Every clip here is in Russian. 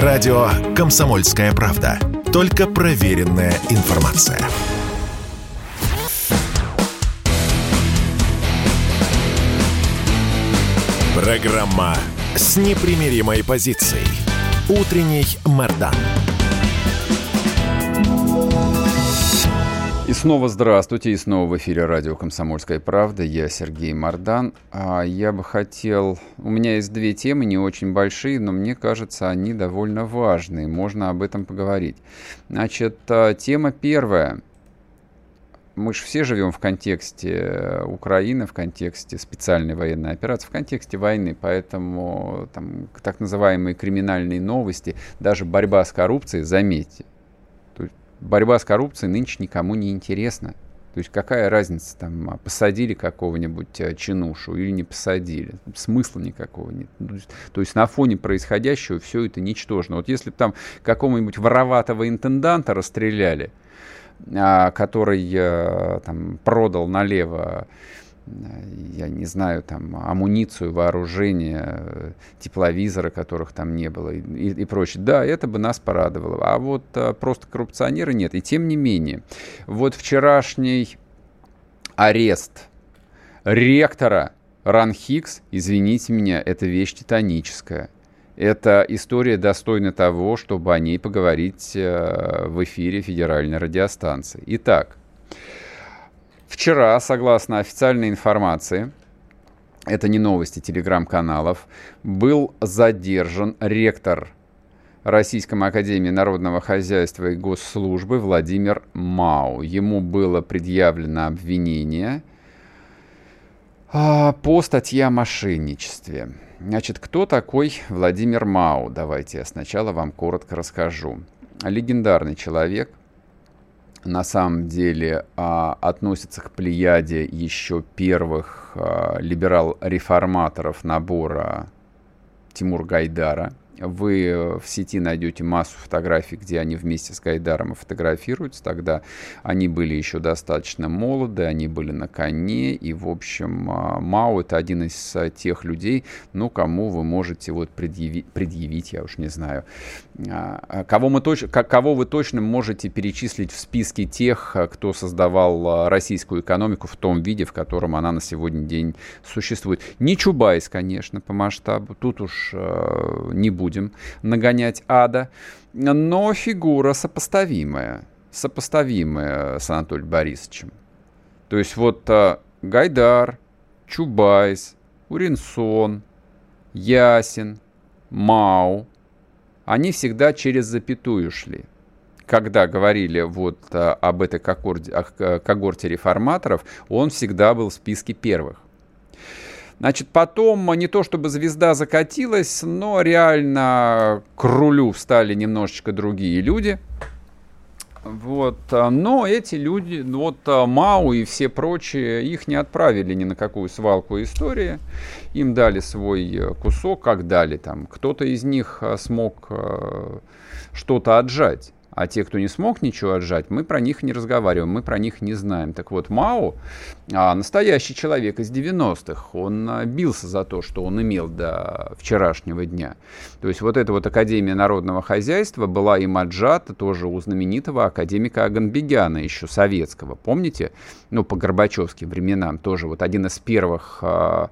Радио «Комсомольская правда». Только проверенная информация. Программа с непримиримой позицией. Утренний Мордан. И снова здравствуйте, и снова в эфире радио «Комсомольская правда». Я Сергей Мордан. А я бы хотел... У меня есть две темы, не очень большие, но мне кажется, они довольно важные. Можно об этом поговорить. Значит, а, тема первая. Мы же все живем в контексте Украины, в контексте специальной военной операции, в контексте войны, поэтому там, так называемые криминальные новости, даже борьба с коррупцией, заметьте, борьба с коррупцией нынче никому не интересна. То есть какая разница, там, а посадили какого-нибудь а, чинушу или не посадили? Смысла никакого нет. Ну, то есть на фоне происходящего все это ничтожно. Вот если бы там какого-нибудь вороватого интенданта расстреляли, а, который там, продал налево я не знаю, там, амуницию, вооружение, тепловизоры, которых там не было и, и прочее. Да, это бы нас порадовало. А вот а, просто коррупционеры нет. И тем не менее, вот вчерашний арест ректора Ранхикс, извините меня, это вещь титаническая. Это история достойна того, чтобы о ней поговорить э, в эфире федеральной радиостанции. Итак, Вчера, согласно официальной информации, это не новости телеграм-каналов, был задержан ректор Российской Академии Народного Хозяйства и Госслужбы Владимир Мау. Ему было предъявлено обвинение а, по статье о мошенничестве. Значит, кто такой Владимир Мау? Давайте я сначала вам коротко расскажу. Легендарный человек – на самом деле а, относится к плеяде еще первых а, либерал-реформаторов набора Тимур Гайдара. Вы в сети найдете массу фотографий, где они вместе с Гайдаром фотографируются. Тогда они были еще достаточно молоды, они были на коне. И, в общем, а, Мао это один из а, тех людей, ну, кому вы можете вот предъявить, предъявить я уж не знаю, кого, мы точ, кого вы точно можете перечислить в списке тех, кто создавал российскую экономику в том виде, в котором она на сегодня день существует. Не Чубайс, конечно, по масштабу. Тут уж не будем нагонять ада, но фигура сопоставимая, сопоставимая с Анатолием Борисовичем. То есть вот а, Гайдар, Чубайс, Уринсон, Ясин, Мау, они всегда через запятую шли. Когда говорили вот а, об этой когорте, о когорте реформаторов, он всегда был в списке первых. Значит, потом не то чтобы звезда закатилась, но реально к рулю встали немножечко другие люди. Вот, но эти люди, вот Мау и все прочие, их не отправили ни на какую свалку истории. Им дали свой кусок, как дали там. Кто-то из них смог э, что-то отжать. А те, кто не смог ничего отжать, мы про них не разговариваем, мы про них не знаем. Так вот, Мао, а, настоящий человек из 90-х, он а, бился за то, что он имел до вчерашнего дня. То есть вот эта вот Академия народного хозяйства была им отжата тоже у знаменитого академика Аганбегяна, еще советского. Помните? Ну, по Горбачевским временам тоже вот один из первых а,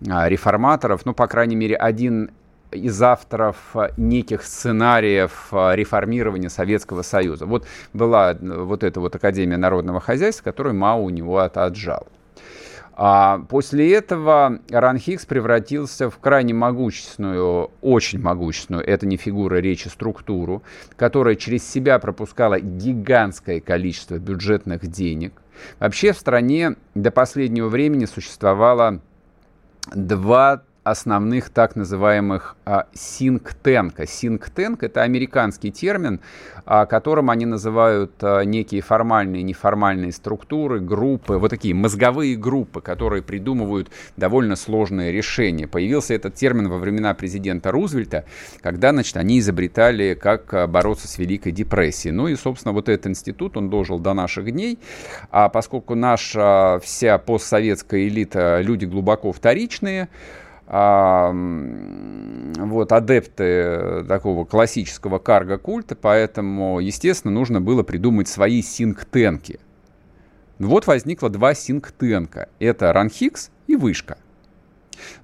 реформаторов, ну, по крайней мере, один из авторов э, неких сценариев э, реформирования Советского Союза. Вот была э, вот эта вот Академия народного хозяйства, которую Мао у него отжал. А после этого Ранхикс превратился в крайне могущественную, очень могущественную, это не фигура речи, структуру, которая через себя пропускала гигантское количество бюджетных денег. Вообще в стране до последнего времени существовало два основных так называемых а, синктенка. Синктенк — это американский термин, а, которым они называют а, некие формальные и неформальные структуры, группы, вот такие мозговые группы, которые придумывают довольно сложные решения. Появился этот термин во времена президента Рузвельта, когда, значит, они изобретали, как бороться с Великой депрессией. Ну и, собственно, вот этот институт, он дожил до наших дней, а поскольку наша вся постсоветская элита люди глубоко вторичные, а, вот, адепты такого классического карго-культа, поэтому, естественно, нужно было придумать свои синктенки. Вот возникло два синктенка. Это Ранхикс и Вышка.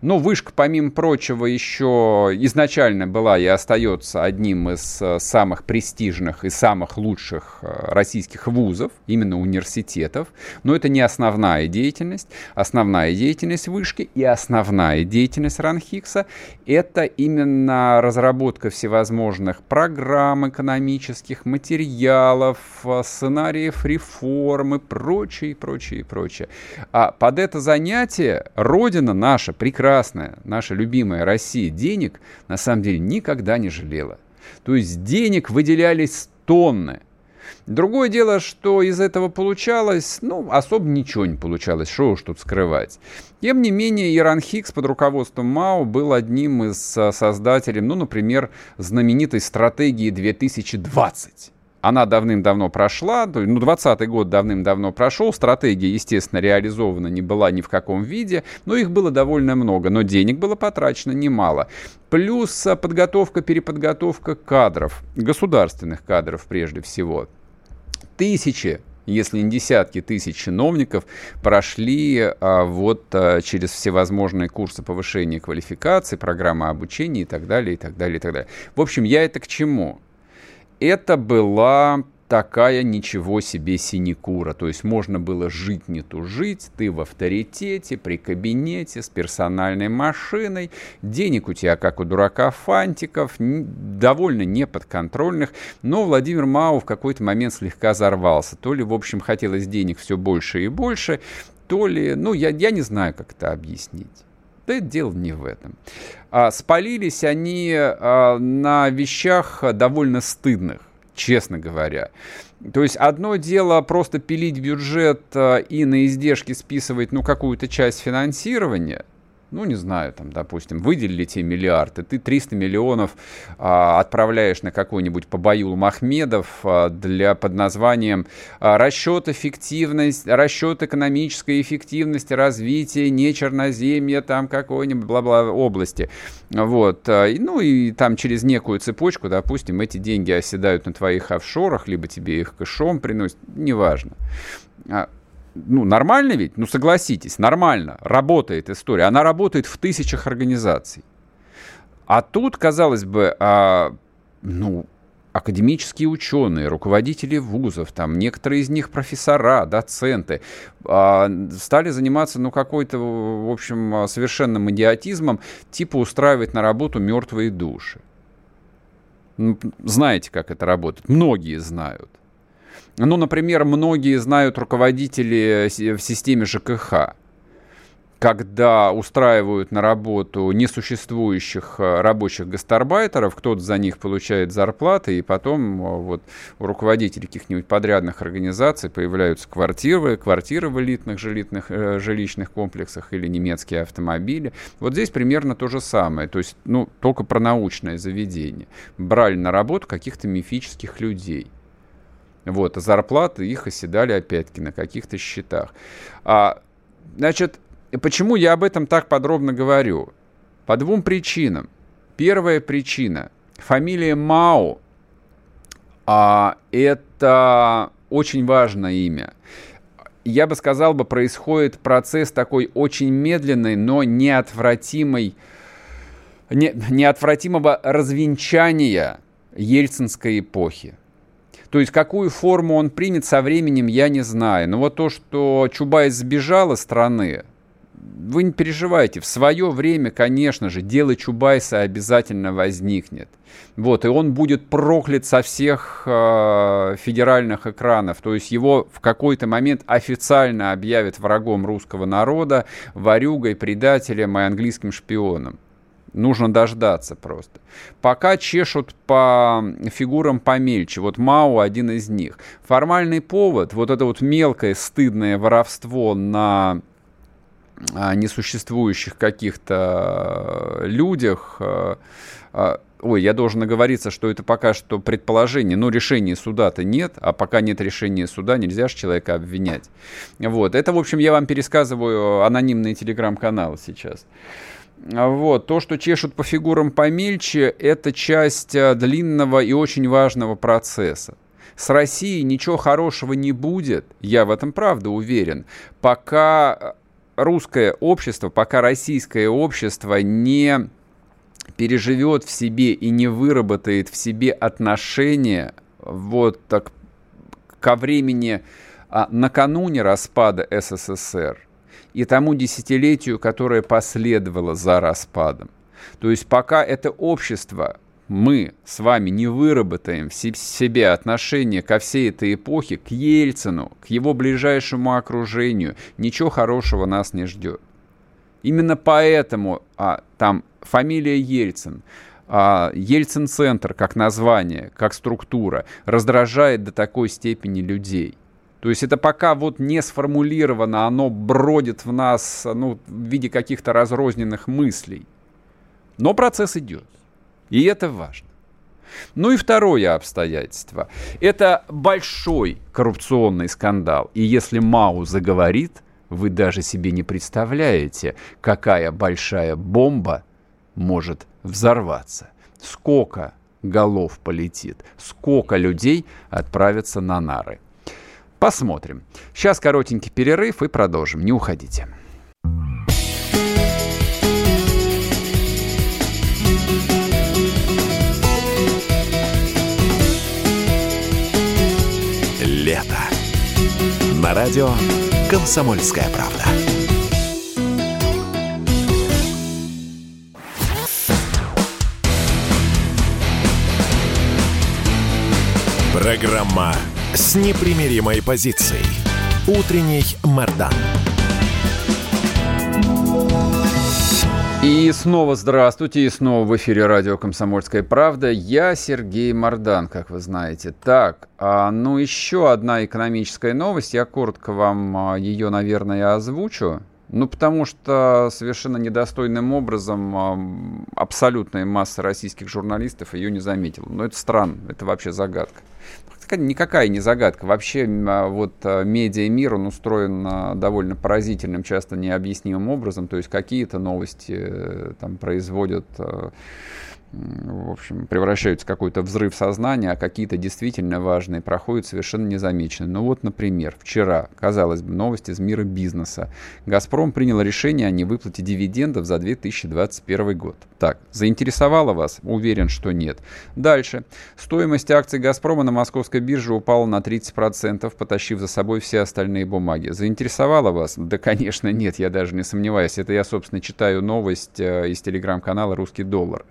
Но вышка, помимо прочего, еще изначально была и остается одним из э, самых престижных и самых лучших э, российских вузов, именно университетов. Но это не основная деятельность. Основная деятельность вышки и основная деятельность Ранхикса – это именно разработка всевозможных программ экономических, материалов, э, сценариев реформы, прочее, прочее, прочее. А под это занятие Родина наша – прекрасная, наша любимая Россия денег на самом деле никогда не жалела. То есть денег выделялись тонны. Другое дело, что из этого получалось, ну, особо ничего не получалось, что уж тут скрывать. Тем не менее, Иран Хикс под руководством Мао был одним из а, создателей, ну, например, знаменитой стратегии 2020. Она давным-давно прошла, ну, 20 год давным-давно прошел, стратегия, естественно, реализована не была ни в каком виде, но их было довольно много, но денег было потрачено немало. Плюс а, подготовка, переподготовка кадров, государственных кадров прежде всего. Тысячи если не десятки тысяч чиновников прошли а, вот а, через всевозможные курсы повышения квалификации, программы обучения и так далее, и так далее, и так далее. В общем, я это к чему? Это была такая ничего себе синекура. То есть можно было жить не тужить, ты в авторитете, при кабинете, с персональной машиной, денег у тебя, как у дурака, фантиков, довольно неподконтрольных. Но Владимир Мау в какой-то момент слегка взорвался. То ли, в общем, хотелось денег все больше и больше, то ли, ну, я, я не знаю, как это объяснить. Да это дело не в этом. А, спалились они а, на вещах довольно стыдных, честно говоря. То есть одно дело просто пилить бюджет а, и на издержки списывать ну, какую-то часть финансирования – ну, не знаю, там, допустим, выделили тебе миллиард, и ты 300 миллионов а, отправляешь на какой-нибудь Побаюл Махмедов а, для, под названием а, расчет эффективность, расчет экономической эффективности развития не черноземья там какой-нибудь бла-бла области. Вот. А, ну, и там через некую цепочку, допустим, эти деньги оседают на твоих офшорах, либо тебе их кэшом приносят, неважно. Ну, нормально ведь? Ну, согласитесь, нормально. Работает история. Она работает в тысячах организаций. А тут, казалось бы, а, ну, академические ученые, руководители вузов, там некоторые из них профессора, доценты, а, стали заниматься, ну, какой-то, в общем, совершенным идиотизмом, типа устраивать на работу мертвые души. Знаете, как это работает? Многие знают. Ну, например, многие знают руководители в системе ЖКХ, когда устраивают на работу несуществующих э, рабочих гастарбайтеров, кто-то за них получает зарплаты, и потом э, вот у руководителей каких-нибудь подрядных организаций появляются квартиры, квартиры в элитных жилищных, э, жилищных комплексах или немецкие автомобили. Вот здесь примерно то же самое, то есть, ну, только про научное заведение. Брали на работу каких-то мифических людей. Вот, а зарплаты их оседали опять-таки на каких-то счетах. А, значит, почему я об этом так подробно говорю? По двум причинам. Первая причина. Фамилия Мао а, это очень важное имя. Я бы сказал, бы, происходит процесс такой очень медленный, но неотвратимый, не, неотвратимого развенчания ельцинской эпохи. То есть какую форму он примет со временем, я не знаю. Но вот то, что Чубайс сбежал из страны, вы не переживайте, в свое время, конечно же, дело Чубайса обязательно возникнет. Вот, и он будет проклят со всех э, федеральных экранов. То есть его в какой-то момент официально объявят врагом русского народа, ворюгой, предателем и английским шпионом. Нужно дождаться просто. Пока чешут по фигурам помельче. Вот Мао один из них. Формальный повод, вот это вот мелкое стыдное воровство на а, несуществующих каких-то э, людях. Э, а, ой, я должен оговориться, что это пока что предположение, но решения суда-то нет, а пока нет решения суда, нельзя же человека обвинять. Вот, это, в общем, я вам пересказываю анонимные телеграм-каналы сейчас. Вот. То, что чешут по фигурам помельче, это часть э, длинного и очень важного процесса. С Россией ничего хорошего не будет, я в этом правда уверен, пока русское общество, пока российское общество не переживет в себе и не выработает в себе отношения вот так ко времени а, накануне распада СССР и тому десятилетию, которое последовало за распадом. То есть пока это общество, мы с вами не выработаем в себе отношение ко всей этой эпохе, к Ельцину, к его ближайшему окружению, ничего хорошего нас не ждет. Именно поэтому а, там фамилия Ельцин, а, Ельцин-центр как название, как структура раздражает до такой степени людей. То есть это пока вот не сформулировано, оно бродит в нас ну, в виде каких-то разрозненных мыслей. Но процесс идет. И это важно. Ну и второе обстоятельство. Это большой коррупционный скандал. И если Мау заговорит, вы даже себе не представляете, какая большая бомба может взорваться. Сколько голов полетит, сколько людей отправятся на нары. Посмотрим. Сейчас коротенький перерыв и продолжим. Не уходите. Лето. На радио «Комсомольская правда». Программа с непримиримой позицией. Утренний Мордан. И снова здравствуйте, и снова в эфире радио «Комсомольская правда». Я Сергей Мордан, как вы знаете. Так, а, ну еще одна экономическая новость. Я коротко вам а, ее, наверное, озвучу. Ну, потому что совершенно недостойным образом а, абсолютная масса российских журналистов ее не заметила. Но это странно, это вообще загадка никакая не загадка. Вообще а, вот а, медиа-мир, он устроен а, довольно поразительным, часто необъяснимым образом. То есть какие-то новости э, там производят в общем, превращаются в какой-то взрыв сознания, а какие-то действительно важные проходят совершенно незамеченные. Ну вот, например, вчера, казалось бы, новость из мира бизнеса. «Газпром» принял решение о невыплате дивидендов за 2021 год. Так, заинтересовало вас? Уверен, что нет. Дальше. Стоимость акций «Газпрома» на московской бирже упала на 30%, потащив за собой все остальные бумаги. Заинтересовало вас? Да, конечно, нет, я даже не сомневаюсь. Это я, собственно, читаю новость э, из телеграм-канала «Русский доллар».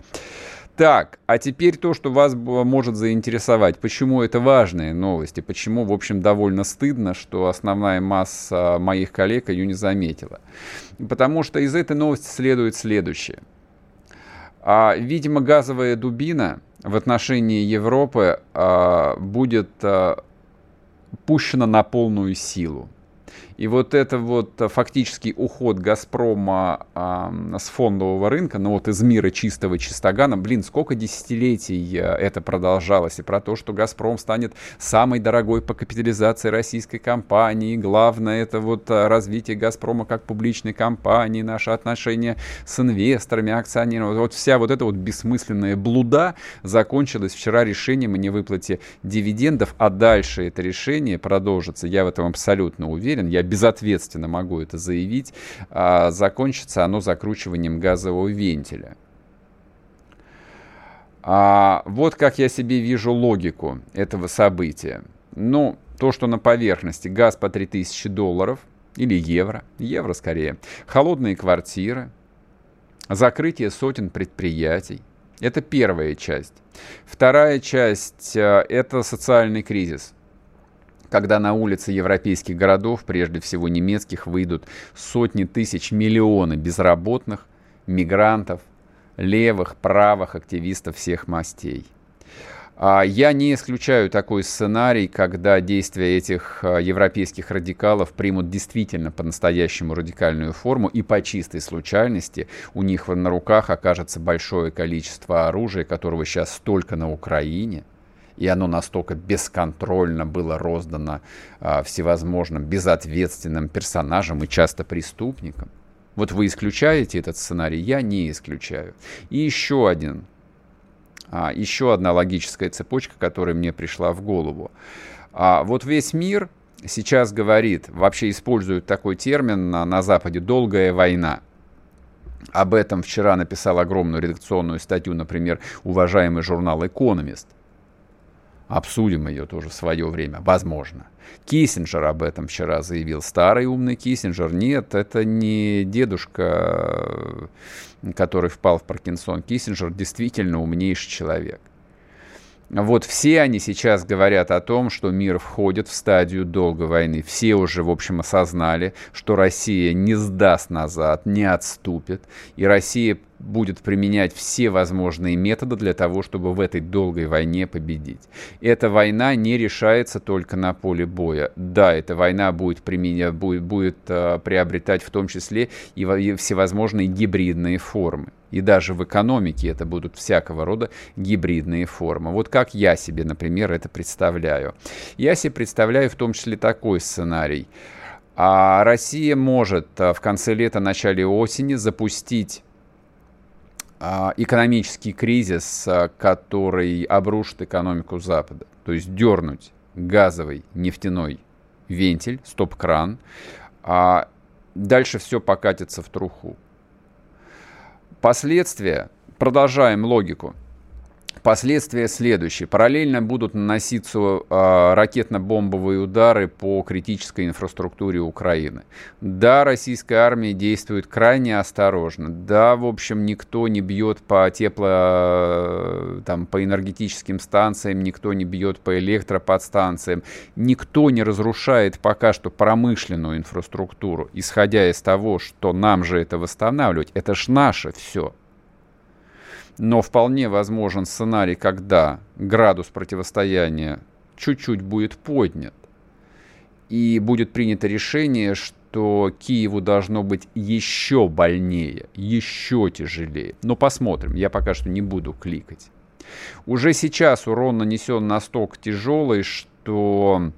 Так, а теперь то, что вас может заинтересовать. Почему это важные новости? Почему, в общем, довольно стыдно, что основная масса моих коллег ее не заметила? Потому что из этой новости следует следующее. А, видимо, газовая дубина в отношении Европы а, будет а, пущена на полную силу. И вот это вот э, фактический уход «Газпрома» э, с фондового рынка, ну вот из мира чистого чистогана, блин, сколько десятилетий э, это продолжалось. И про то, что «Газпром» станет самой дорогой по капитализации российской компании. Главное, это вот э, развитие «Газпрома» как публичной компании, наши отношения с инвесторами, акционерами. Вот вся вот эта вот бессмысленная блуда закончилась вчера решением о невыплате дивидендов, а дальше это решение продолжится. Я в этом абсолютно уверен. Я безответственно могу это заявить, а закончится оно закручиванием газового вентиля. А вот как я себе вижу логику этого события. Ну, то, что на поверхности газ по 3000 долларов или евро, евро скорее, холодные квартиры, закрытие сотен предприятий. Это первая часть. Вторая часть э, – это социальный кризис когда на улицы европейских городов, прежде всего немецких, выйдут сотни тысяч, миллионы безработных, мигрантов, левых, правых активистов всех мастей. А я не исключаю такой сценарий, когда действия этих а, европейских радикалов примут действительно по-настоящему радикальную форму, и по чистой случайности у них на руках окажется большое количество оружия, которого сейчас столько на Украине – и оно настолько бесконтрольно было роздано а, всевозможным безответственным персонажам и часто преступникам. Вот вы исключаете этот сценарий, я не исключаю. И еще один, а, еще одна логическая цепочка, которая мне пришла в голову. А, вот весь мир сейчас говорит, вообще используют такой термин на, на Западе «долгая война». Об этом вчера написал огромную редакционную статью, например, уважаемый журнал «Экономист». Обсудим ее тоже в свое время, возможно. Киссинджер об этом вчера заявил. Старый умный Киссинджер. Нет, это не дедушка, который впал в Паркинсон. Киссинджер действительно умнейший человек. Вот все они сейчас говорят о том, что мир входит в стадию долгой войны. Все уже, в общем, осознали, что Россия не сдаст назад, не отступит. И Россия будет применять все возможные методы для того, чтобы в этой долгой войне победить. Эта война не решается только на поле боя. Да, эта война будет, применя, будет, будет э, приобретать в том числе и, и всевозможные гибридные формы. И даже в экономике это будут всякого рода гибридные формы. Вот как я себе, например, это представляю. Я себе представляю в том числе такой сценарий. А Россия может в конце лета, начале осени запустить а, экономический кризис, а, который обрушит экономику Запада. То есть дернуть газовый нефтяной вентиль, стоп-кран, а дальше все покатится в труху. Последствия, продолжаем логику, Последствия следующие. Параллельно будут наноситься э, ракетно-бомбовые удары по критической инфраструктуре Украины. Да, российская армия действует крайне осторожно. Да, в общем, никто не бьет по тепло, там, по энергетическим станциям, никто не бьет по электроподстанциям. Никто не разрушает пока что промышленную инфраструктуру, исходя из того, что нам же это восстанавливать. Это ж наше все. Но вполне возможен сценарий, когда градус противостояния чуть-чуть будет поднят. И будет принято решение, что Киеву должно быть еще больнее, еще тяжелее. Но посмотрим, я пока что не буду кликать. Уже сейчас урон нанесен настолько тяжелый, что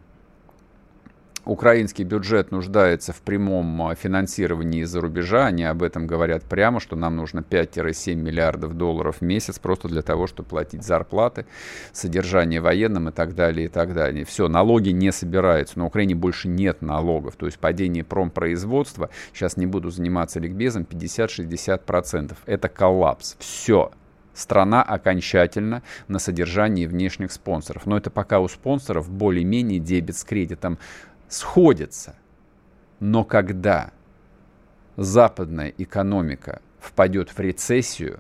украинский бюджет нуждается в прямом а, финансировании из-за рубежа. Они об этом говорят прямо, что нам нужно 5-7 миллиардов долларов в месяц просто для того, чтобы платить зарплаты, содержание военным и так далее, и так далее. Все, налоги не собираются. На Украине больше нет налогов. То есть падение промпроизводства, сейчас не буду заниматься ликбезом, 50-60%. Это коллапс. Все страна окончательно на содержании внешних спонсоров. Но это пока у спонсоров более-менее дебет с кредитом сходятся. Но когда западная экономика впадет в рецессию,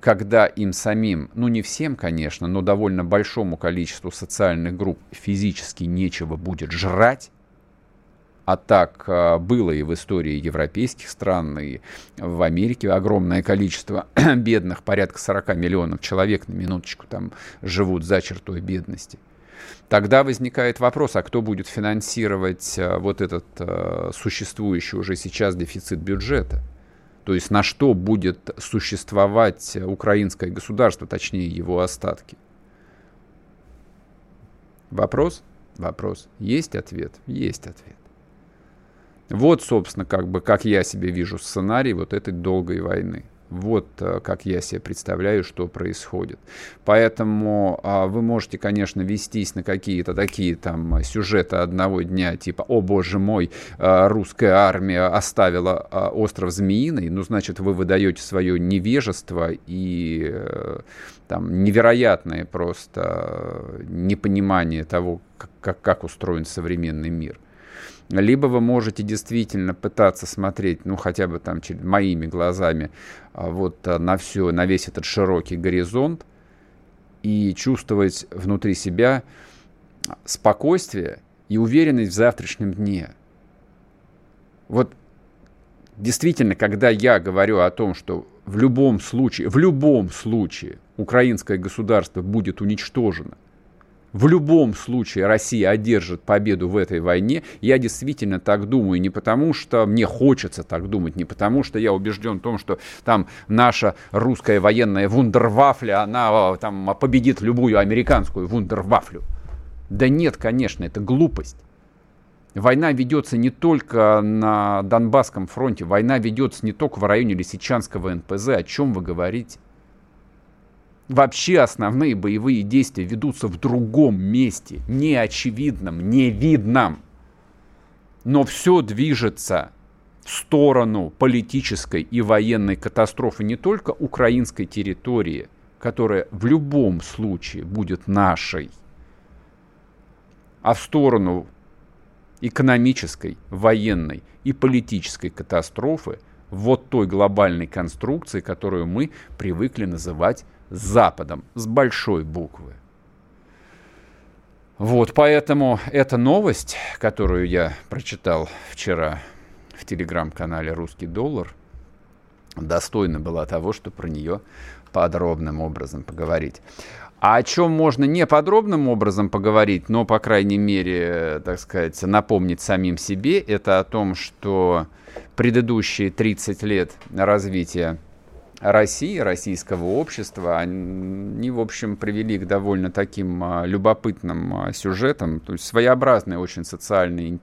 когда им самим, ну не всем, конечно, но довольно большому количеству социальных групп физически нечего будет жрать, а так а, было и в истории европейских стран, и в Америке огромное количество бедных, порядка 40 миллионов человек на минуточку там живут за чертой бедности – Тогда возникает вопрос, а кто будет финансировать э, вот этот э, существующий уже сейчас дефицит бюджета? То есть на что будет существовать украинское государство, точнее его остатки? Вопрос? Вопрос. Есть ответ? Есть ответ. Вот, собственно, как бы, как я себе вижу сценарий вот этой долгой войны. Вот э, как я себе представляю, что происходит. Поэтому а, вы можете, конечно, вестись на какие-то такие там сюжеты одного дня, типа «О, боже мой, а, русская армия оставила а, остров Змеиный», ну, значит, вы выдаете свое невежество и а, там невероятное просто непонимание того, как, как устроен современный мир. Либо вы можете действительно пытаться смотреть, ну, хотя бы там моими глазами, а, вот а, на все, на весь этот широкий горизонт и чувствовать внутри себя спокойствие и уверенность в завтрашнем дне. Вот действительно, когда я говорю о том, что в любом случае, в любом случае украинское государство будет уничтожено, в любом случае Россия одержит победу в этой войне. Я действительно так думаю, не потому что мне хочется так думать, не потому что я убежден в том, что там наша русская военная вундервафля, она а, там победит любую американскую вундервафлю. Да нет, конечно, это глупость. Война ведется не только на Донбасском фронте, война ведется не только в районе Лисичанского НПЗ. О чем вы говорите? Вообще основные боевые действия ведутся в другом месте, неочевидном, невидном. Но все движется в сторону политической и военной катастрофы не только украинской территории, которая в любом случае будет нашей, а в сторону экономической, военной и политической катастрофы вот той глобальной конструкции, которую мы привыкли называть Западом с большой буквы. Вот, поэтому эта новость, которую я прочитал вчера в телеграм-канале «Русский доллар», достойна была того, что про нее подробным образом поговорить. А о чем можно не подробным образом поговорить, но, по крайней мере, так сказать, напомнить самим себе, это о том, что предыдущие 30 лет развития России, российского общества, они, в общем, привели к довольно таким а, любопытным а, сюжетам, то есть своеобразный очень социальный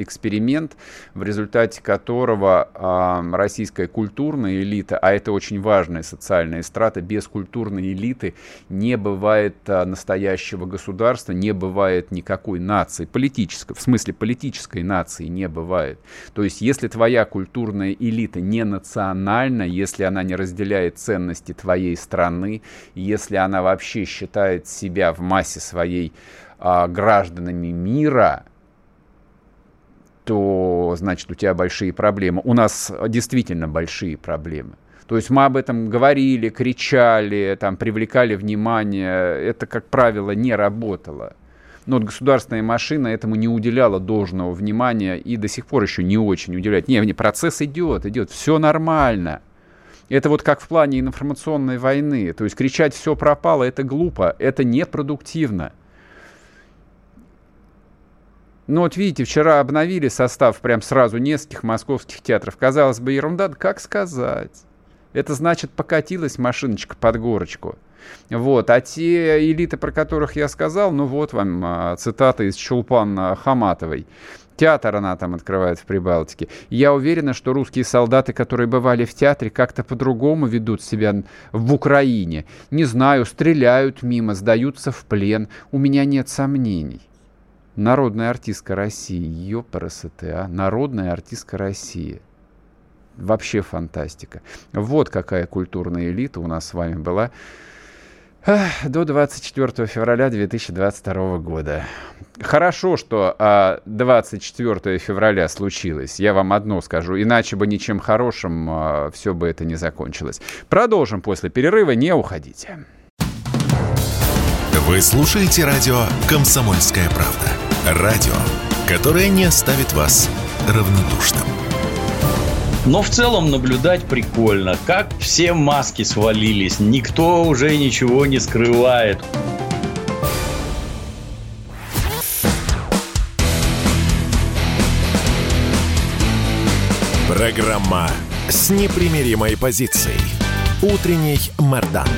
эксперимент, в результате которого э, российская культурная элита, а это очень важная социальная страта, без культурной элиты не бывает э, настоящего государства, не бывает никакой нации, политической, в смысле политической нации не бывает. То есть если твоя культурная элита не национальна, если она не разделяет ценности твоей страны, если она вообще считает себя в массе своей э, гражданами мира, то, значит, у тебя большие проблемы. У нас действительно большие проблемы. То есть мы об этом говорили, кричали, там, привлекали внимание. Это, как правило, не работало. Но вот государственная машина этому не уделяла должного внимания и до сих пор еще не очень уделяет. Не, процесс идет, идет, все нормально. Это вот как в плане информационной войны. То есть кричать «все пропало» — это глупо, это непродуктивно. Ну вот видите, вчера обновили состав прям сразу нескольких московских театров. Казалось бы, ерунда, как сказать? Это значит, покатилась машиночка под горочку. Вот. А те элиты, про которых я сказал, ну вот вам а, цитата из Чулпан Хаматовой. Театр она там открывает в Прибалтике. Я уверена, что русские солдаты, которые бывали в театре, как-то по-другому ведут себя в Украине. Не знаю, стреляют мимо, сдаются в плен. У меня нет сомнений народная артистка России, ёпрст, а, народная артистка России. Вообще фантастика. Вот какая культурная элита у нас с вами была до 24 февраля 2022 года. Хорошо, что 24 а, февраля случилось. Я вам одно скажу. Иначе бы ничем хорошим а, все бы это не закончилось. Продолжим после перерыва. Не уходите. Вы слушаете радио «Комсомольская правда». Радио, которое не оставит вас равнодушным. Но в целом наблюдать прикольно, как все маски свалились, никто уже ничего не скрывает. Программа с непримиримой позицией. Утренний Мордан.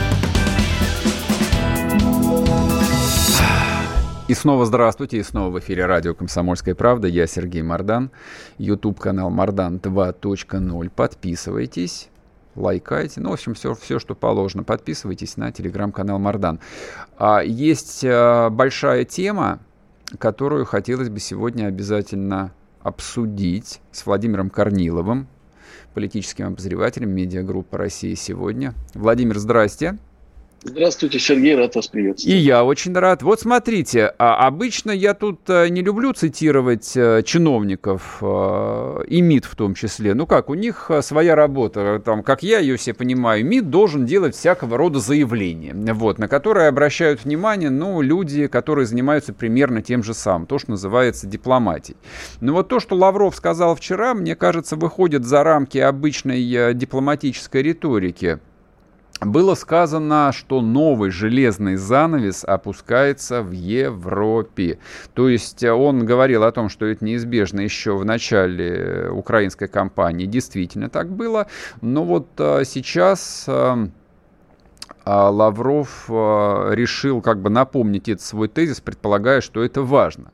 И снова здравствуйте, и снова в эфире радио «Комсомольская правда». Я Сергей Мордан, YouTube-канал Мордан 2.0. Подписывайтесь, лайкайте, ну, в общем, все, все, что положено. Подписывайтесь на телеграм-канал Мордан. А, есть а, большая тема, которую хотелось бы сегодня обязательно обсудить с Владимиром Корниловым, политическим обозревателем медиагруппы «Россия сегодня». Владимир, здрасте. Здравствуйте, Сергей, рад вас приветствовать. И я очень рад. Вот смотрите, а обычно я тут э, не люблю цитировать э, чиновников, э, и МИД в том числе. Ну как, у них своя работа, там, как я ее все понимаю, МИД должен делать всякого рода заявления, вот, на которые обращают внимание, ну, люди, которые занимаются примерно тем же самым, то, что называется дипломатией. Но вот то, что Лавров сказал вчера, мне кажется, выходит за рамки обычной дипломатической риторики было сказано, что новый железный занавес опускается в Европе. То есть э, он говорил о том, что это неизбежно еще в начале украинской кампании. Действительно так было. Но вот э, сейчас э, Лавров решил как бы напомнить этот свой тезис, предполагая, что это важно.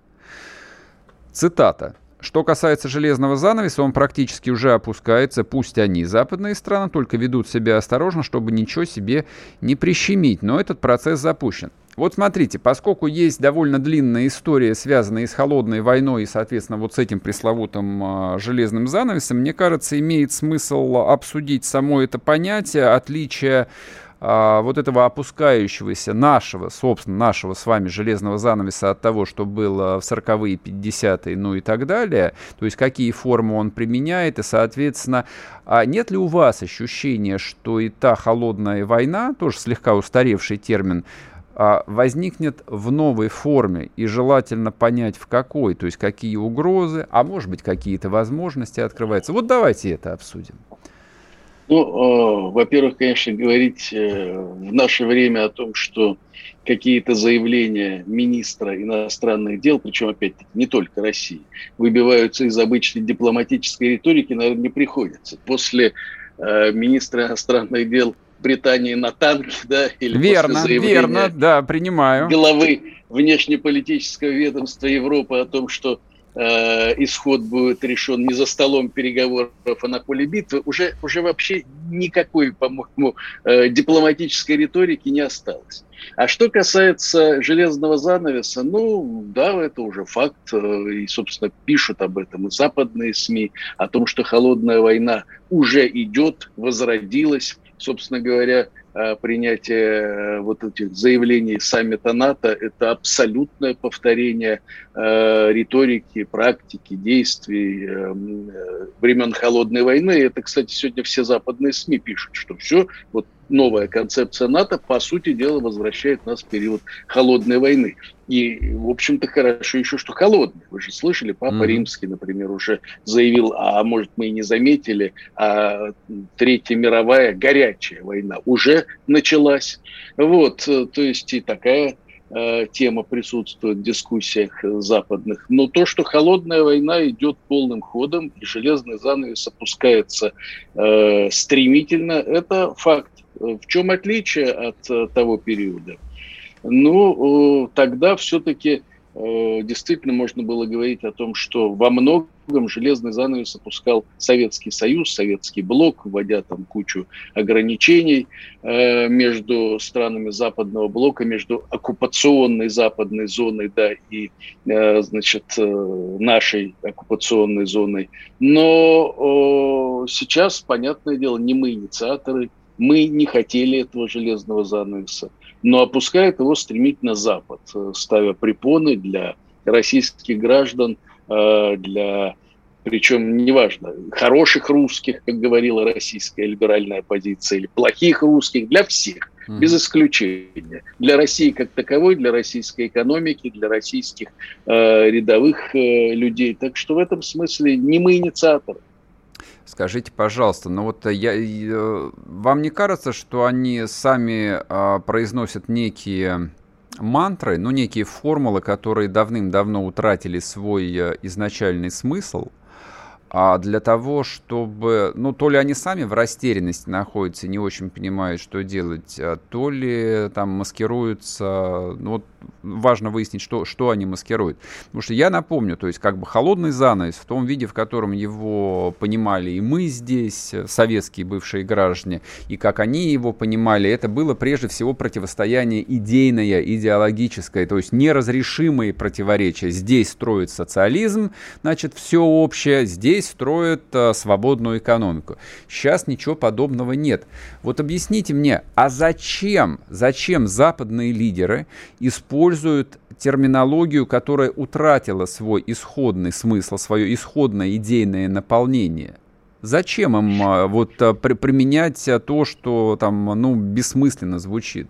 Цитата. Что касается железного занавеса, он практически уже опускается. Пусть они, западные страны, только ведут себя осторожно, чтобы ничего себе не прищемить. Но этот процесс запущен. Вот смотрите, поскольку есть довольно длинная история, связанная с холодной войной и, соответственно, вот с этим пресловутым э, железным занавесом, мне кажется, имеет смысл обсудить само это понятие, отличие а, вот этого опускающегося нашего, собственно, нашего с вами железного занавеса от того, что было в 40-е, 50-е, ну и так далее, то есть какие формы он применяет, и, соответственно, а нет ли у вас ощущения, что и та холодная война, тоже слегка устаревший термин, а, возникнет в новой форме и желательно понять в какой, то есть какие угрозы, а может быть какие-то возможности открываются. Вот давайте это обсудим. Ну, э, во-первых, конечно, говорить э, в наше время о том, что какие-то заявления министра иностранных дел, причем, опять-таки, не только России, выбиваются из обычной дипломатической риторики, наверное, не приходится. После э, министра иностранных дел Британии на танке, да, или верно, после верно, да, принимаю. Главы внешнеполитического ведомства Европы о том, что Э, исход будет решен не за столом переговоров, а на поле битвы, уже, уже вообще никакой, по-моему, э, дипломатической риторики не осталось. А что касается железного занавеса, ну да, это уже факт, э, и, собственно, пишут об этом и западные СМИ, о том, что холодная война уже идет, возродилась, собственно говоря, принятие э, вот этих заявлений саммита НАТО – это абсолютное повторение э, риторики, практики, действий э, времен Холодной войны. Это, кстати, сегодня все западные СМИ пишут, что все, вот новая концепция НАТО, по сути дела, возвращает нас в период холодной войны. И, в общем-то, хорошо еще, что холодный. Вы же слышали, Папа mm-hmm. Римский, например, уже заявил, а может мы и не заметили, а Третья мировая горячая война уже началась. Вот, э, то есть и такая э, тема присутствует в дискуссиях западных. Но то, что холодная война идет полным ходом и железный занавес опускается э, стремительно, это факт. В чем отличие от э, того периода? Ну, тогда все-таки э, действительно можно было говорить о том, что во многом железный занавес опускал Советский Союз, Советский блок, вводя там кучу ограничений э, между странами Западного блока, между оккупационной западной зоной да, и значит, нашей оккупационной зоной. Но сейчас, понятное дело, не мы инициаторы, мы не хотели этого железного занавеса, но опускает его стремительно Запад, э, ставя препоны для российских граждан, э, для причем неважно, хороших русских, как говорила российская либеральная оппозиция, или плохих русских, для всех, mm-hmm. без исключения. Для России как таковой, для российской экономики, для российских э, рядовых э, людей. Так что в этом смысле не мы инициаторы. Скажите, пожалуйста, ну вот я, я, вам не кажется, что они сами а, произносят некие мантры, ну некие формулы, которые давным-давно утратили свой а, изначальный смысл – а для того, чтобы, ну, то ли они сами в растерянности находятся, не очень понимают, что делать, а то ли там маскируются, ну, вот важно выяснить, что, что они маскируют. Потому что я напомню, то есть как бы холодный занавес в том виде, в котором его понимали и мы здесь, советские бывшие граждане, и как они его понимали, это было прежде всего противостояние идейное, идеологическое, то есть неразрешимые противоречия. Здесь строит социализм, значит, все общее, здесь строят а, свободную экономику. Сейчас ничего подобного нет. Вот объясните мне, а зачем, зачем западные лидеры используют терминологию, которая утратила свой исходный смысл, свое исходное идейное наполнение? Зачем им а, вот а, при, применять то, что там, ну, бессмысленно звучит?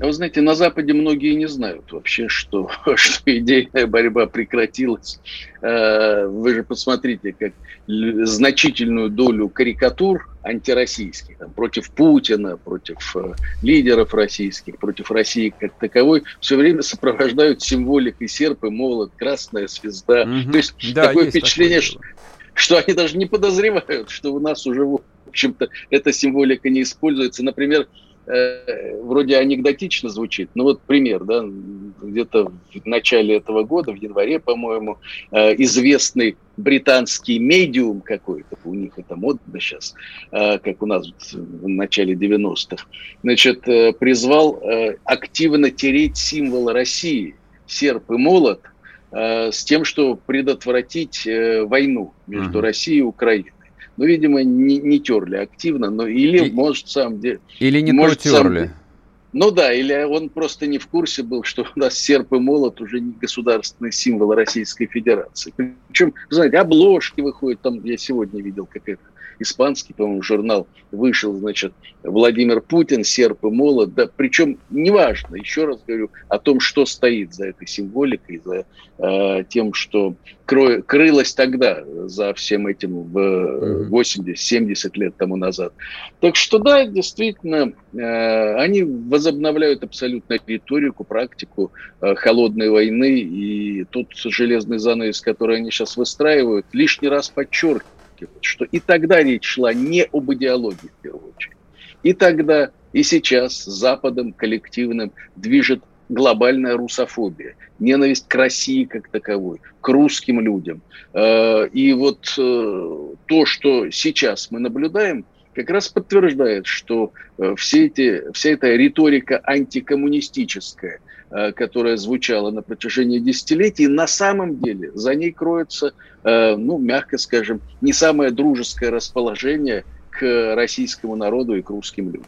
А вы знаете, на Западе многие не знают вообще, что, что идейная борьба прекратилась. Э, вы же посмотрите, как значительную долю карикатур антироссийских, там, против Путина, против э, лидеров российских, против России как таковой, все время сопровождают символикой серп и молот, красная звезда. Угу. То есть да, такое есть впечатление, такое. что, что они даже не подозревают, что у нас уже, в общем-то, эта символика не используется. Например, Э, вроде анекдотично звучит, но вот пример, да, где-то в начале этого года, в январе, по-моему, э, известный британский медиум какой-то, у них это модно сейчас, э, как у нас в начале 90-х, значит, э, призвал активно тереть символ России, серп и молот, с тем, чтобы предотвратить войну между uh-huh. Россией и Украиной. Ну, видимо, не, не терли активно, но или, и, может, сам деле... Или не может, то терли. Сам, ну да, или он просто не в курсе был, что у нас серп и молот уже не государственный символ Российской Федерации. Причем, знаете, обложки выходят, там я сегодня видел, как это испанский, по-моему, журнал вышел, значит, Владимир Путин, серп и молот, да, причем неважно, еще раз говорю, о том, что стоит за этой символикой, за э, тем, что кро- крылось тогда за всем этим в 80-70 лет тому назад. Так что да, действительно, э, они возобновляют абсолютно риторику, практику э, холодной войны, и тут железный занавес, который они сейчас выстраивают, лишний раз подчеркивает, подчеркивать, что и тогда речь шла не об идеологии в первую очередь. И тогда, и сейчас Западом коллективным движет глобальная русофобия, ненависть к России как таковой, к русским людям. Э, и вот э, то, что сейчас мы наблюдаем, как раз подтверждает, что э, все эти, вся эта риторика антикоммунистическая – которая звучала на протяжении десятилетий, на самом деле за ней кроется, э, ну, мягко скажем, не самое дружеское расположение к российскому народу и к русским людям.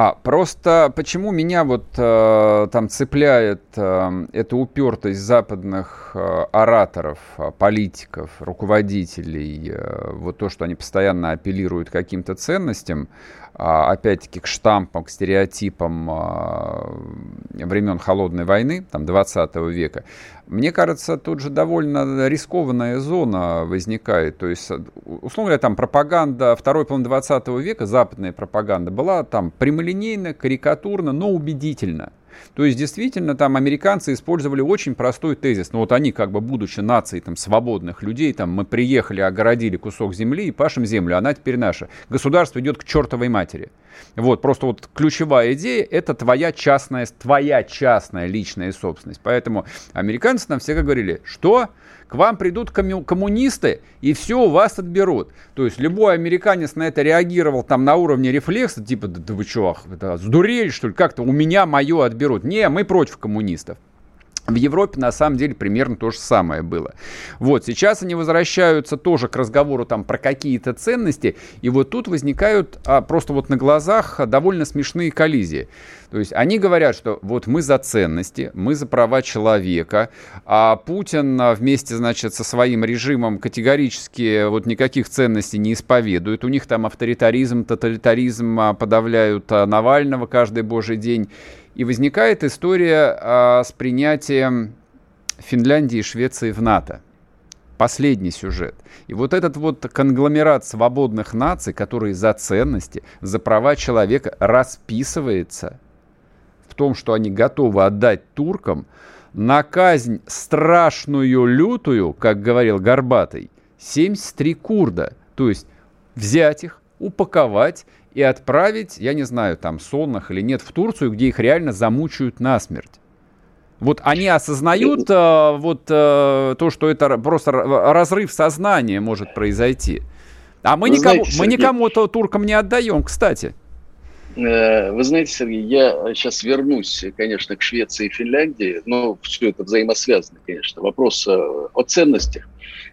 А просто почему меня вот э, там цепляет э, эта упертость западных э, ораторов, э, политиков, руководителей, э, вот то, что они постоянно апеллируют к каким-то ценностям, опять-таки, к штампам, к стереотипам а, времен Холодной войны, там, 20 века, мне кажется, тут же довольно рискованная зона возникает. То есть, условно говоря, там пропаганда второй половины 20 века, западная пропаганда, была там прямолинейно, карикатурно, но убедительно. То есть, действительно, там американцы использовали очень простой тезис. Ну, вот они, как бы, будучи нацией там, свободных людей, там, мы приехали, огородили кусок земли и пашем землю, она теперь наша. Государство идет к чертовой матери. Вот, просто вот ключевая идея – это твоя частная, твоя частная личная собственность. Поэтому американцы нам всегда говорили, что к вам придут коммунисты и все у вас отберут. То есть любой американец на это реагировал там на уровне рефлекса, типа, да, да вы что, да, сдурели что ли, как-то у меня мое отберут. Не, мы против коммунистов. В Европе на самом деле примерно то же самое было. Вот, сейчас они возвращаются тоже к разговору там про какие-то ценности, и вот тут возникают а, просто вот на глазах довольно смешные коллизии. То есть они говорят, что вот мы за ценности, мы за права человека, а Путин а, вместе, значит, со своим режимом категорически вот никаких ценностей не исповедует. У них там авторитаризм, тоталитаризм а, подавляют а, Навального каждый божий день. И возникает история с принятием Финляндии и Швеции в НАТО. Последний сюжет. И вот этот вот конгломерат свободных наций, которые за ценности, за права человека расписывается том, что они готовы отдать туркам на казнь страшную, лютую, как говорил Горбатый, 73 курда. То есть взять их, упаковать и отправить, я не знаю, там, сонных или нет, в Турцию, где их реально замучают насмерть. Вот они осознают э, вот э, то, что это просто разрыв сознания может произойти. А мы, никому, знаете, мы никому то туркам не отдаем, кстати. Э, вы знаете, Сергей, я сейчас вернусь, конечно, к Швеции и Финляндии, но все это взаимосвязано, конечно. Вопрос э, о ценностях.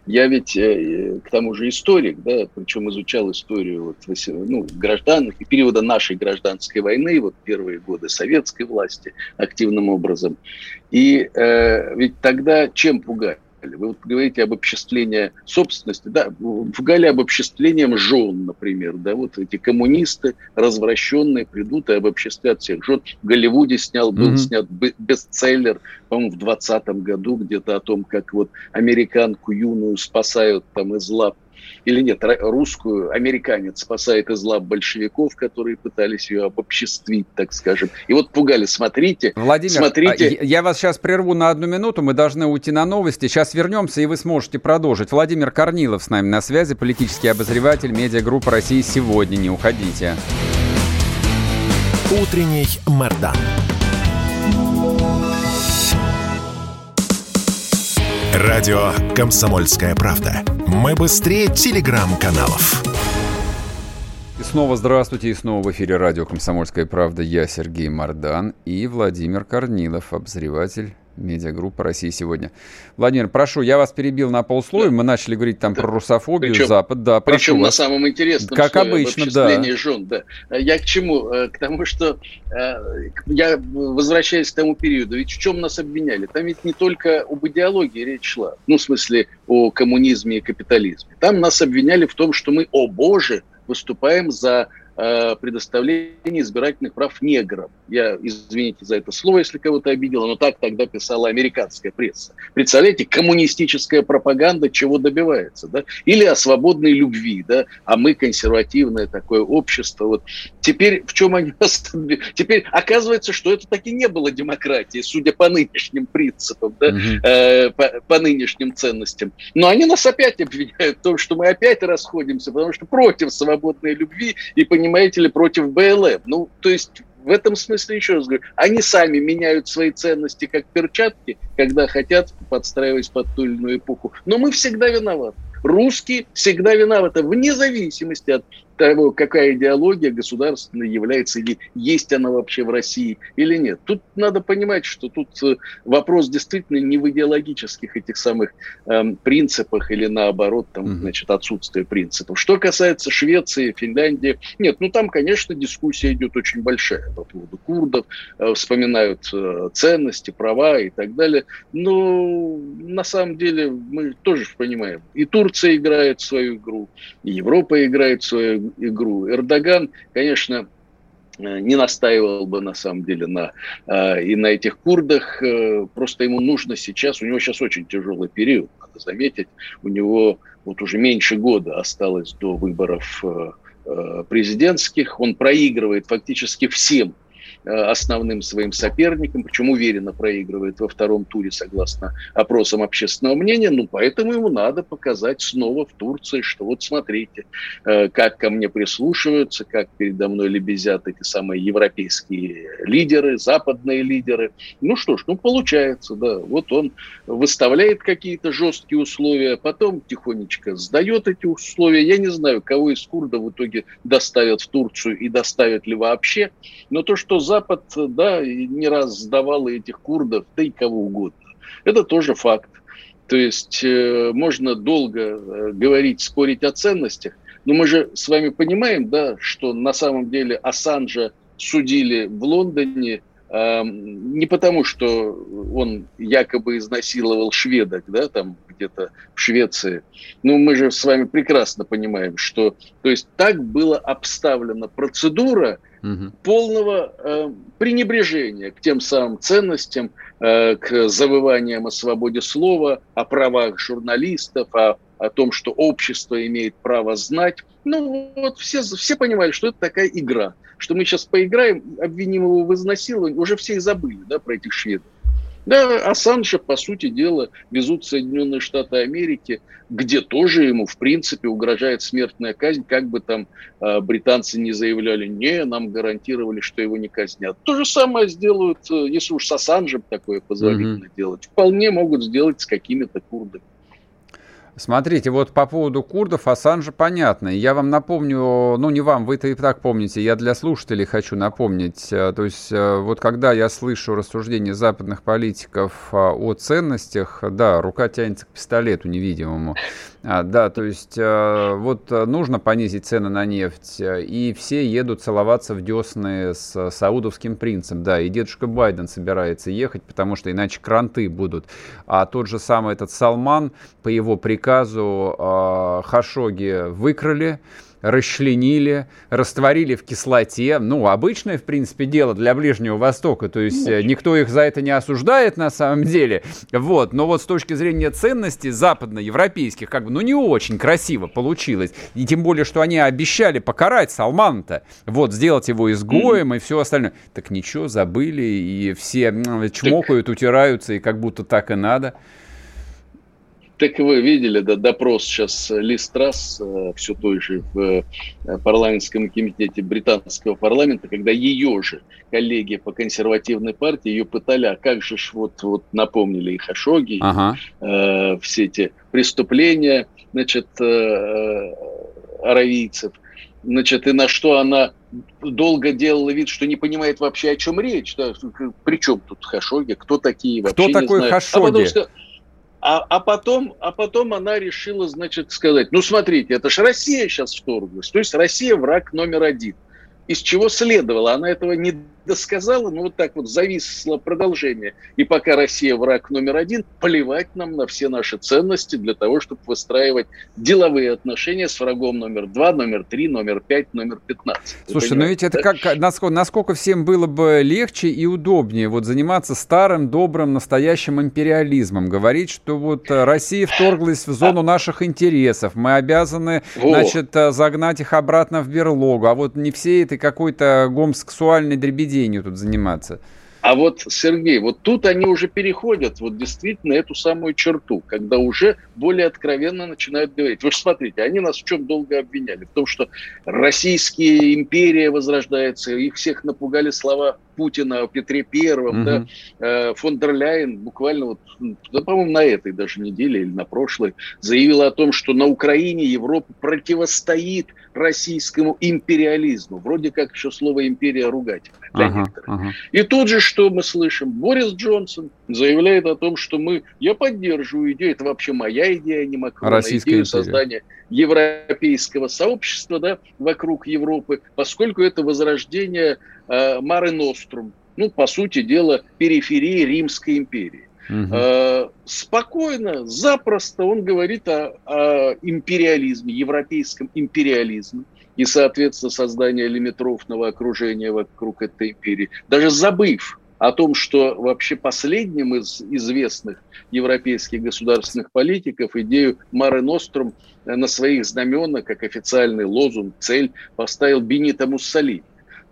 Я ведь э, к тому же историк, да, причем изучал историю вот, ну, граждан, периода нашей гражданской войны, вот первые годы советской власти активным образом. И э, ведь тогда чем пугать? Вы вот говорите об обобществлении собственности, да, пугали обобществлением жен, например, да, вот эти коммунисты развращенные придут и обобществят всех жен. В Голливуде снял, был mm-hmm. снят бестселлер, по-моему, в 20 году где-то о том, как вот американку юную спасают там из лап или нет, русскую американец спасает из лап большевиков, которые пытались ее обобществить, так скажем. И вот пугали, смотрите, Владимир, смотрите. А, я вас сейчас прерву на одну минуту, мы должны уйти на новости. Сейчас вернемся, и вы сможете продолжить. Владимир Корнилов с нами на связи, политический обозреватель медиагруппы России сегодня. Не уходите. Утренний Мордан. Радио «Комсомольская правда». Мы быстрее телеграм-каналов. И снова здравствуйте, и снова в эфире радио «Комсомольская правда». Я Сергей Мордан и Владимир Корнилов, обозреватель Медиагруппа России сегодня. Владимир, прошу, я вас перебил на полслоя. Мы начали говорить там да. про русофобию, причем, Запад. Да, прошу Причем вас. на самом интересном Как обычно, да. жен. Да. Я к чему? Э, к тому, что э, я возвращаюсь к тому периоду. Ведь в чем нас обвиняли? Там ведь не только об идеологии речь шла. Ну, в смысле, о коммунизме и капитализме. Там нас обвиняли в том, что мы, о боже, выступаем за Э, предоставление избирательных прав неграм. Я, извините за это слово, если кого-то обидела, но так тогда писала американская пресса. Представляете, коммунистическая пропаганда чего добивается, да? Или о свободной любви, да? А мы консервативное такое общество. Вот теперь в чем они Теперь оказывается, что это таки не было демократии, судя по нынешним принципам, да? Э, по, по нынешним ценностям. Но они нас опять обвиняют в том, что мы опять расходимся, потому что против свободной любви и понимания понимаете ли, против БЛМ. Ну, то есть в этом смысле, еще раз говорю, они сами меняют свои ценности как перчатки, когда хотят подстраивать под ту или иную эпоху. Но мы всегда виноваты. Русские всегда виноваты, вне зависимости от того, какая идеология государственная является, или есть она вообще в России или нет. Тут надо понимать, что тут э, вопрос действительно не в идеологических этих самых эм, принципах или наоборот, там, mm-hmm. значит, отсутствие принципов. Что касается Швеции, Финляндии, нет, ну там, конечно, дискуссия идет очень большая по поводу курдов, э, вспоминают э, ценности, права и так далее. Но на самом деле мы тоже понимаем, и Турция играет свою игру, и Европа играет свою игру. Эрдоган, конечно, э, не настаивал бы на самом деле на, э, и на этих курдах. Э, просто ему нужно сейчас, у него сейчас очень тяжелый период, надо заметить. У него вот уже меньше года осталось до выборов президентских. Он проигрывает фактически всем основным своим соперником, причем уверенно проигрывает во втором туре, согласно опросам общественного мнения. Ну, поэтому ему надо показать снова в Турции, что вот смотрите, э, как ко мне прислушиваются, как передо мной лебезят эти самые европейские лидеры, западные лидеры. Ну что ж, ну получается, да. Вот он выставляет какие-то жесткие условия, потом тихонечко сдает эти условия. Я не знаю, кого из курдов в итоге доставят в Турцию и доставят ли вообще. Но то, что за Запад, да, не раз сдавал этих курдов, да и кого угодно. Это тоже факт. То есть э, можно долго э, говорить, спорить о ценностях, но мы же с вами понимаем, да, что на самом деле Ассанжа судили в Лондоне э, не потому, что он якобы изнасиловал шведок, да, там где-то в Швеции. Но мы же с вами прекрасно понимаем, что, то есть так была обставлена процедура, угу. полного э, пренебрежения к тем самым ценностям, э, к завываниям о свободе слова, о правах журналистов, о, о том, что общество имеет право знать. Ну вот все, все понимали, что это такая игра, что мы сейчас поиграем, обвиним его в изнасиловании, уже все и забыли да, про этих шведов. Да, Ассанжа, по сути дела, везут в Соединенные Штаты Америки, где тоже ему, в принципе, угрожает смертная казнь, как бы там э, британцы не заявляли, не, нам гарантировали, что его не казнят. То же самое сделают, э, если уж с Ассанжем такое позволительно mm-hmm. делать, вполне могут сделать с какими-то курдами. Смотрите, вот по поводу курдов Ассанжа понятно. Я вам напомню, ну не вам, вы-то и так помните, я для слушателей хочу напомнить. Э, то есть э, вот когда я слышу рассуждения западных политиков э, о ценностях, да, рука тянется к пистолету невидимому. А, да, то есть вот нужно понизить цены на нефть, и все едут целоваться в десны с саудовским принцем. Да, и дедушка Байден собирается ехать, потому что иначе кранты будут. А тот же самый этот Салман, по его приказу э, Хашоги выкрали, расчленили, растворили в кислоте. Ну, обычное, в принципе, дело для Ближнего Востока. То есть э, никто их за это не осуждает на самом деле. Вот. Но вот с точки зрения ценностей западноевропейских, как бы, ну, не очень красиво получилось. И тем более, что они обещали покарать Салмана-то. Вот, сделать его изгоем mm-hmm. и все остальное. Так ничего, забыли, и все чмокают, утираются, и как будто так и надо. Так вы видели, да, допрос сейчас Ли Страс, э, все той же в э, парламентском комитете британского парламента, когда ее же коллеги по консервативной партии ее пытали, а как же ж вот, вот напомнили и Хашоги, ага. э, все эти преступления, значит, э, э, аравийцев, значит, и на что она долго делала вид, что не понимает вообще, о чем речь. Да? При чем тут Хашоги? Кто такие вообще? Кто такой Хашоги? А потом, а, а, потом, а потом она решила, значит, сказать, ну, смотрите, это же Россия сейчас вторглась, то есть Россия враг номер один. Из чего следовало, она этого не досказала, но вот так вот зависло продолжение. И пока Россия враг номер один, плевать нам на все наши ценности для того, чтобы выстраивать деловые отношения с врагом номер два, номер три, номер пять, номер пятнадцать. Слушай, но ведь это как, насколько, насколько всем было бы легче и удобнее вот заниматься старым, добрым, настоящим империализмом, говорить, что вот Россия вторглась в зону наших интересов, мы обязаны, Во. значит, э, загнать их обратно в берлогу, а вот не все этой какой-то гомосексуальной дребеденью поведению тут заниматься. А вот, Сергей, вот тут они уже переходят вот действительно эту самую черту, когда уже более откровенно начинают говорить. Вы же смотрите, они нас в чем долго обвиняли? В том, что Российская империя возрождается, их всех напугали слова Путина о Петре Первом, угу. да, э, фон дер Ляйен буквально вот, да, по-моему, на этой даже неделе или на прошлой заявила о том, что на Украине Европа противостоит российскому империализму. Вроде как еще слово империя ругательное для ага, некоторых. Ага. И тут же, что мы слышим? Борис Джонсон заявляет о том, что мы, я поддерживаю идею, это вообще моя идея, не Макрона, Российская идею империя. создания европейского сообщества да, вокруг Европы, поскольку это возрождение э, Мары Нострум, ну, по сути дела, периферии Римской империи. Угу. Э, спокойно, запросто он говорит о, о империализме, европейском империализме и, соответственно, создание лимитрофного окружения вокруг этой империи, даже забыв о том, что вообще последним из известных европейских государственных политиков идею Маре Нострум на своих знаменах, как официальный лозунг, цель, поставил Бенито Муссолини.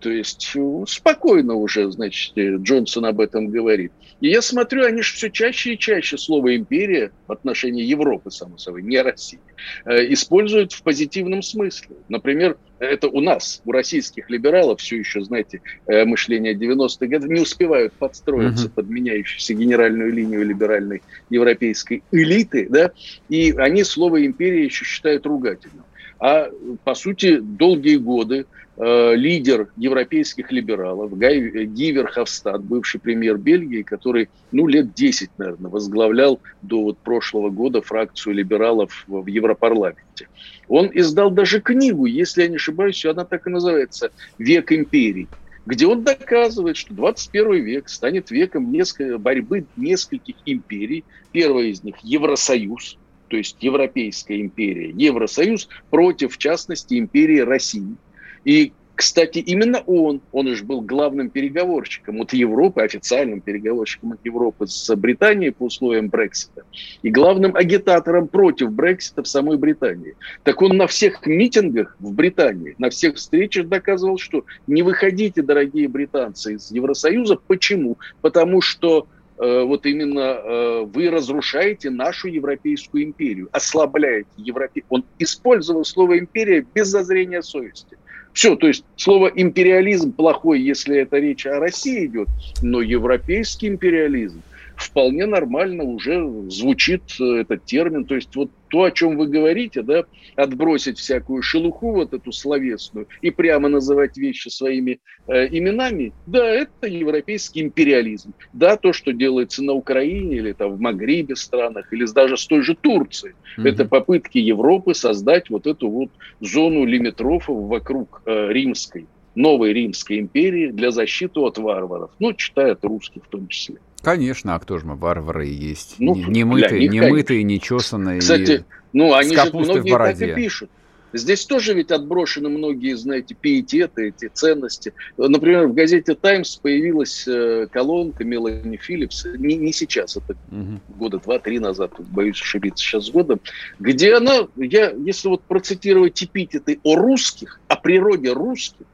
То есть э, спокойно уже, значит, Джонсон об этом говорит. И я смотрю, они же все чаще и чаще слово «империя» в отношении Европы, само собой, не России, э, используют в позитивном смысле. Например, это у нас, у российских либералов, все еще, знаете, э, мышление 90-х годов, не успевают подстроиться uh-huh. под меняющуюся генеральную линию либеральной европейской элиты, да, и они слово «империя» еще считают ругательным. А, по сути, долгие годы Э, лидер европейских либералов Гай, Ги Верховстад, бывший премьер Бельгии, который ну, лет 10, наверное, возглавлял до вот прошлого года фракцию либералов в Европарламенте. Он издал даже книгу, если я не ошибаюсь, она так и называется «Век империй», где он доказывает, что 21 век станет веком несколько, борьбы нескольких империй. Первая из них – Евросоюз, то есть Европейская империя, Евросоюз против, в частности, империи России – и, кстати, именно он, он уже был главным переговорщиком от Европы, официальным переговорщиком от Европы с Британией по условиям Брексита, и главным агитатором против Брексита в самой Британии. Так он на всех митингах в Британии, на всех встречах доказывал, что не выходите, дорогие британцы, из Евросоюза. Почему? Потому что э, вот именно э, вы разрушаете нашу Европейскую империю, ослабляете Европе. Он использовал слово империя без зазрения совести. Все, то есть слово империализм плохой, если это речь о России идет, но европейский империализм вполне нормально уже звучит э, этот термин. То есть вот то, о чем вы говорите, да, отбросить всякую шелуху вот эту словесную и прямо называть вещи своими э, именами, да, это европейский империализм. Да, то, что делается на Украине или там в Магрибе странах, или даже с той же Турцией, mm-hmm. это попытки Европы создать вот эту вот зону лимитрофов вокруг э, римской, новой Римской империи для защиты от варваров, ну, читают русских в том числе. Конечно, а кто же мы, варвары есть? Ну, не, не мытые, не мытые, не чесанные. Кстати, ну они же многие так и пишут. Здесь тоже ведь отброшены многие, знаете, пиететы, эти ценности. Например, в газете «Таймс» появилась э, колонка Мелани Филлипс, не, не сейчас, это угу. года два-три назад, боюсь ошибиться сейчас с годом, где она, я, если вот процитировать эпитеты о русских, о природе русских,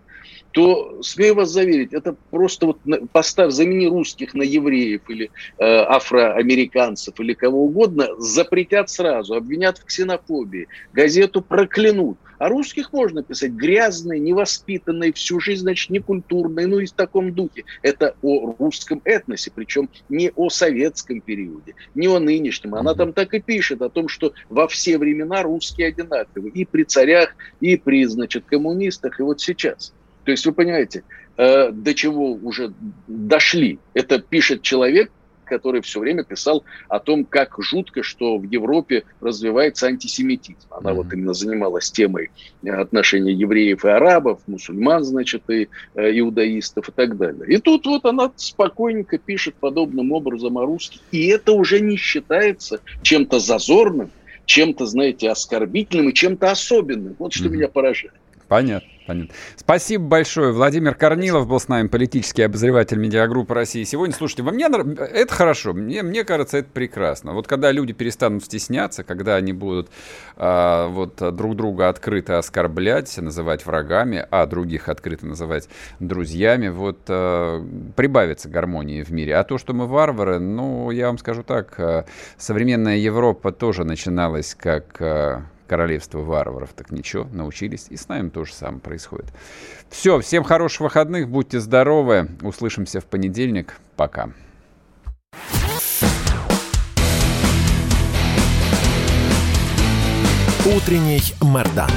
то, смею вас заверить, это просто вот поставь, замени русских на евреев или э, афроамериканцев или кого угодно, запретят сразу, обвинят в ксенофобии, газету проклянут. А русских можно писать грязные, невоспитанные, всю жизнь, значит, некультурные, ну и в таком духе. Это о русском этносе, причем не о советском периоде, не о нынешнем. Она там так и пишет о том, что во все времена русские одинаковы. И при царях, и при, значит, коммунистах, и вот сейчас. То есть вы понимаете, э, до чего уже дошли. Это пишет человек, который все время писал о том, как жутко, что в Европе развивается антисемитизм. Она mm-hmm. вот именно занималась темой отношений евреев и арабов, мусульман, значит, и э, иудаистов и так далее. И тут вот она спокойненько пишет подобным образом о русских. И это уже не считается чем-то зазорным, чем-то, знаете, оскорбительным и чем-то особенным. Вот что mm-hmm. меня поражает. Понятно. Понятно. Спасибо большое. Владимир Корнилов был с нами, политический обозреватель медиагруппы России. Сегодня, слушайте, вы мне это хорошо, мне, мне кажется, это прекрасно. Вот когда люди перестанут стесняться, когда они будут а, вот друг друга открыто оскорблять, называть врагами, а других открыто называть друзьями, вот а, прибавится гармонии в мире. А то, что мы варвары, ну, я вам скажу так, а, современная Европа тоже начиналась как а, королевство варваров. Так ничего, научились. И с нами то же самое происходит. Все, всем хороших выходных, будьте здоровы. Услышимся в понедельник. Пока. Утренний Мордан.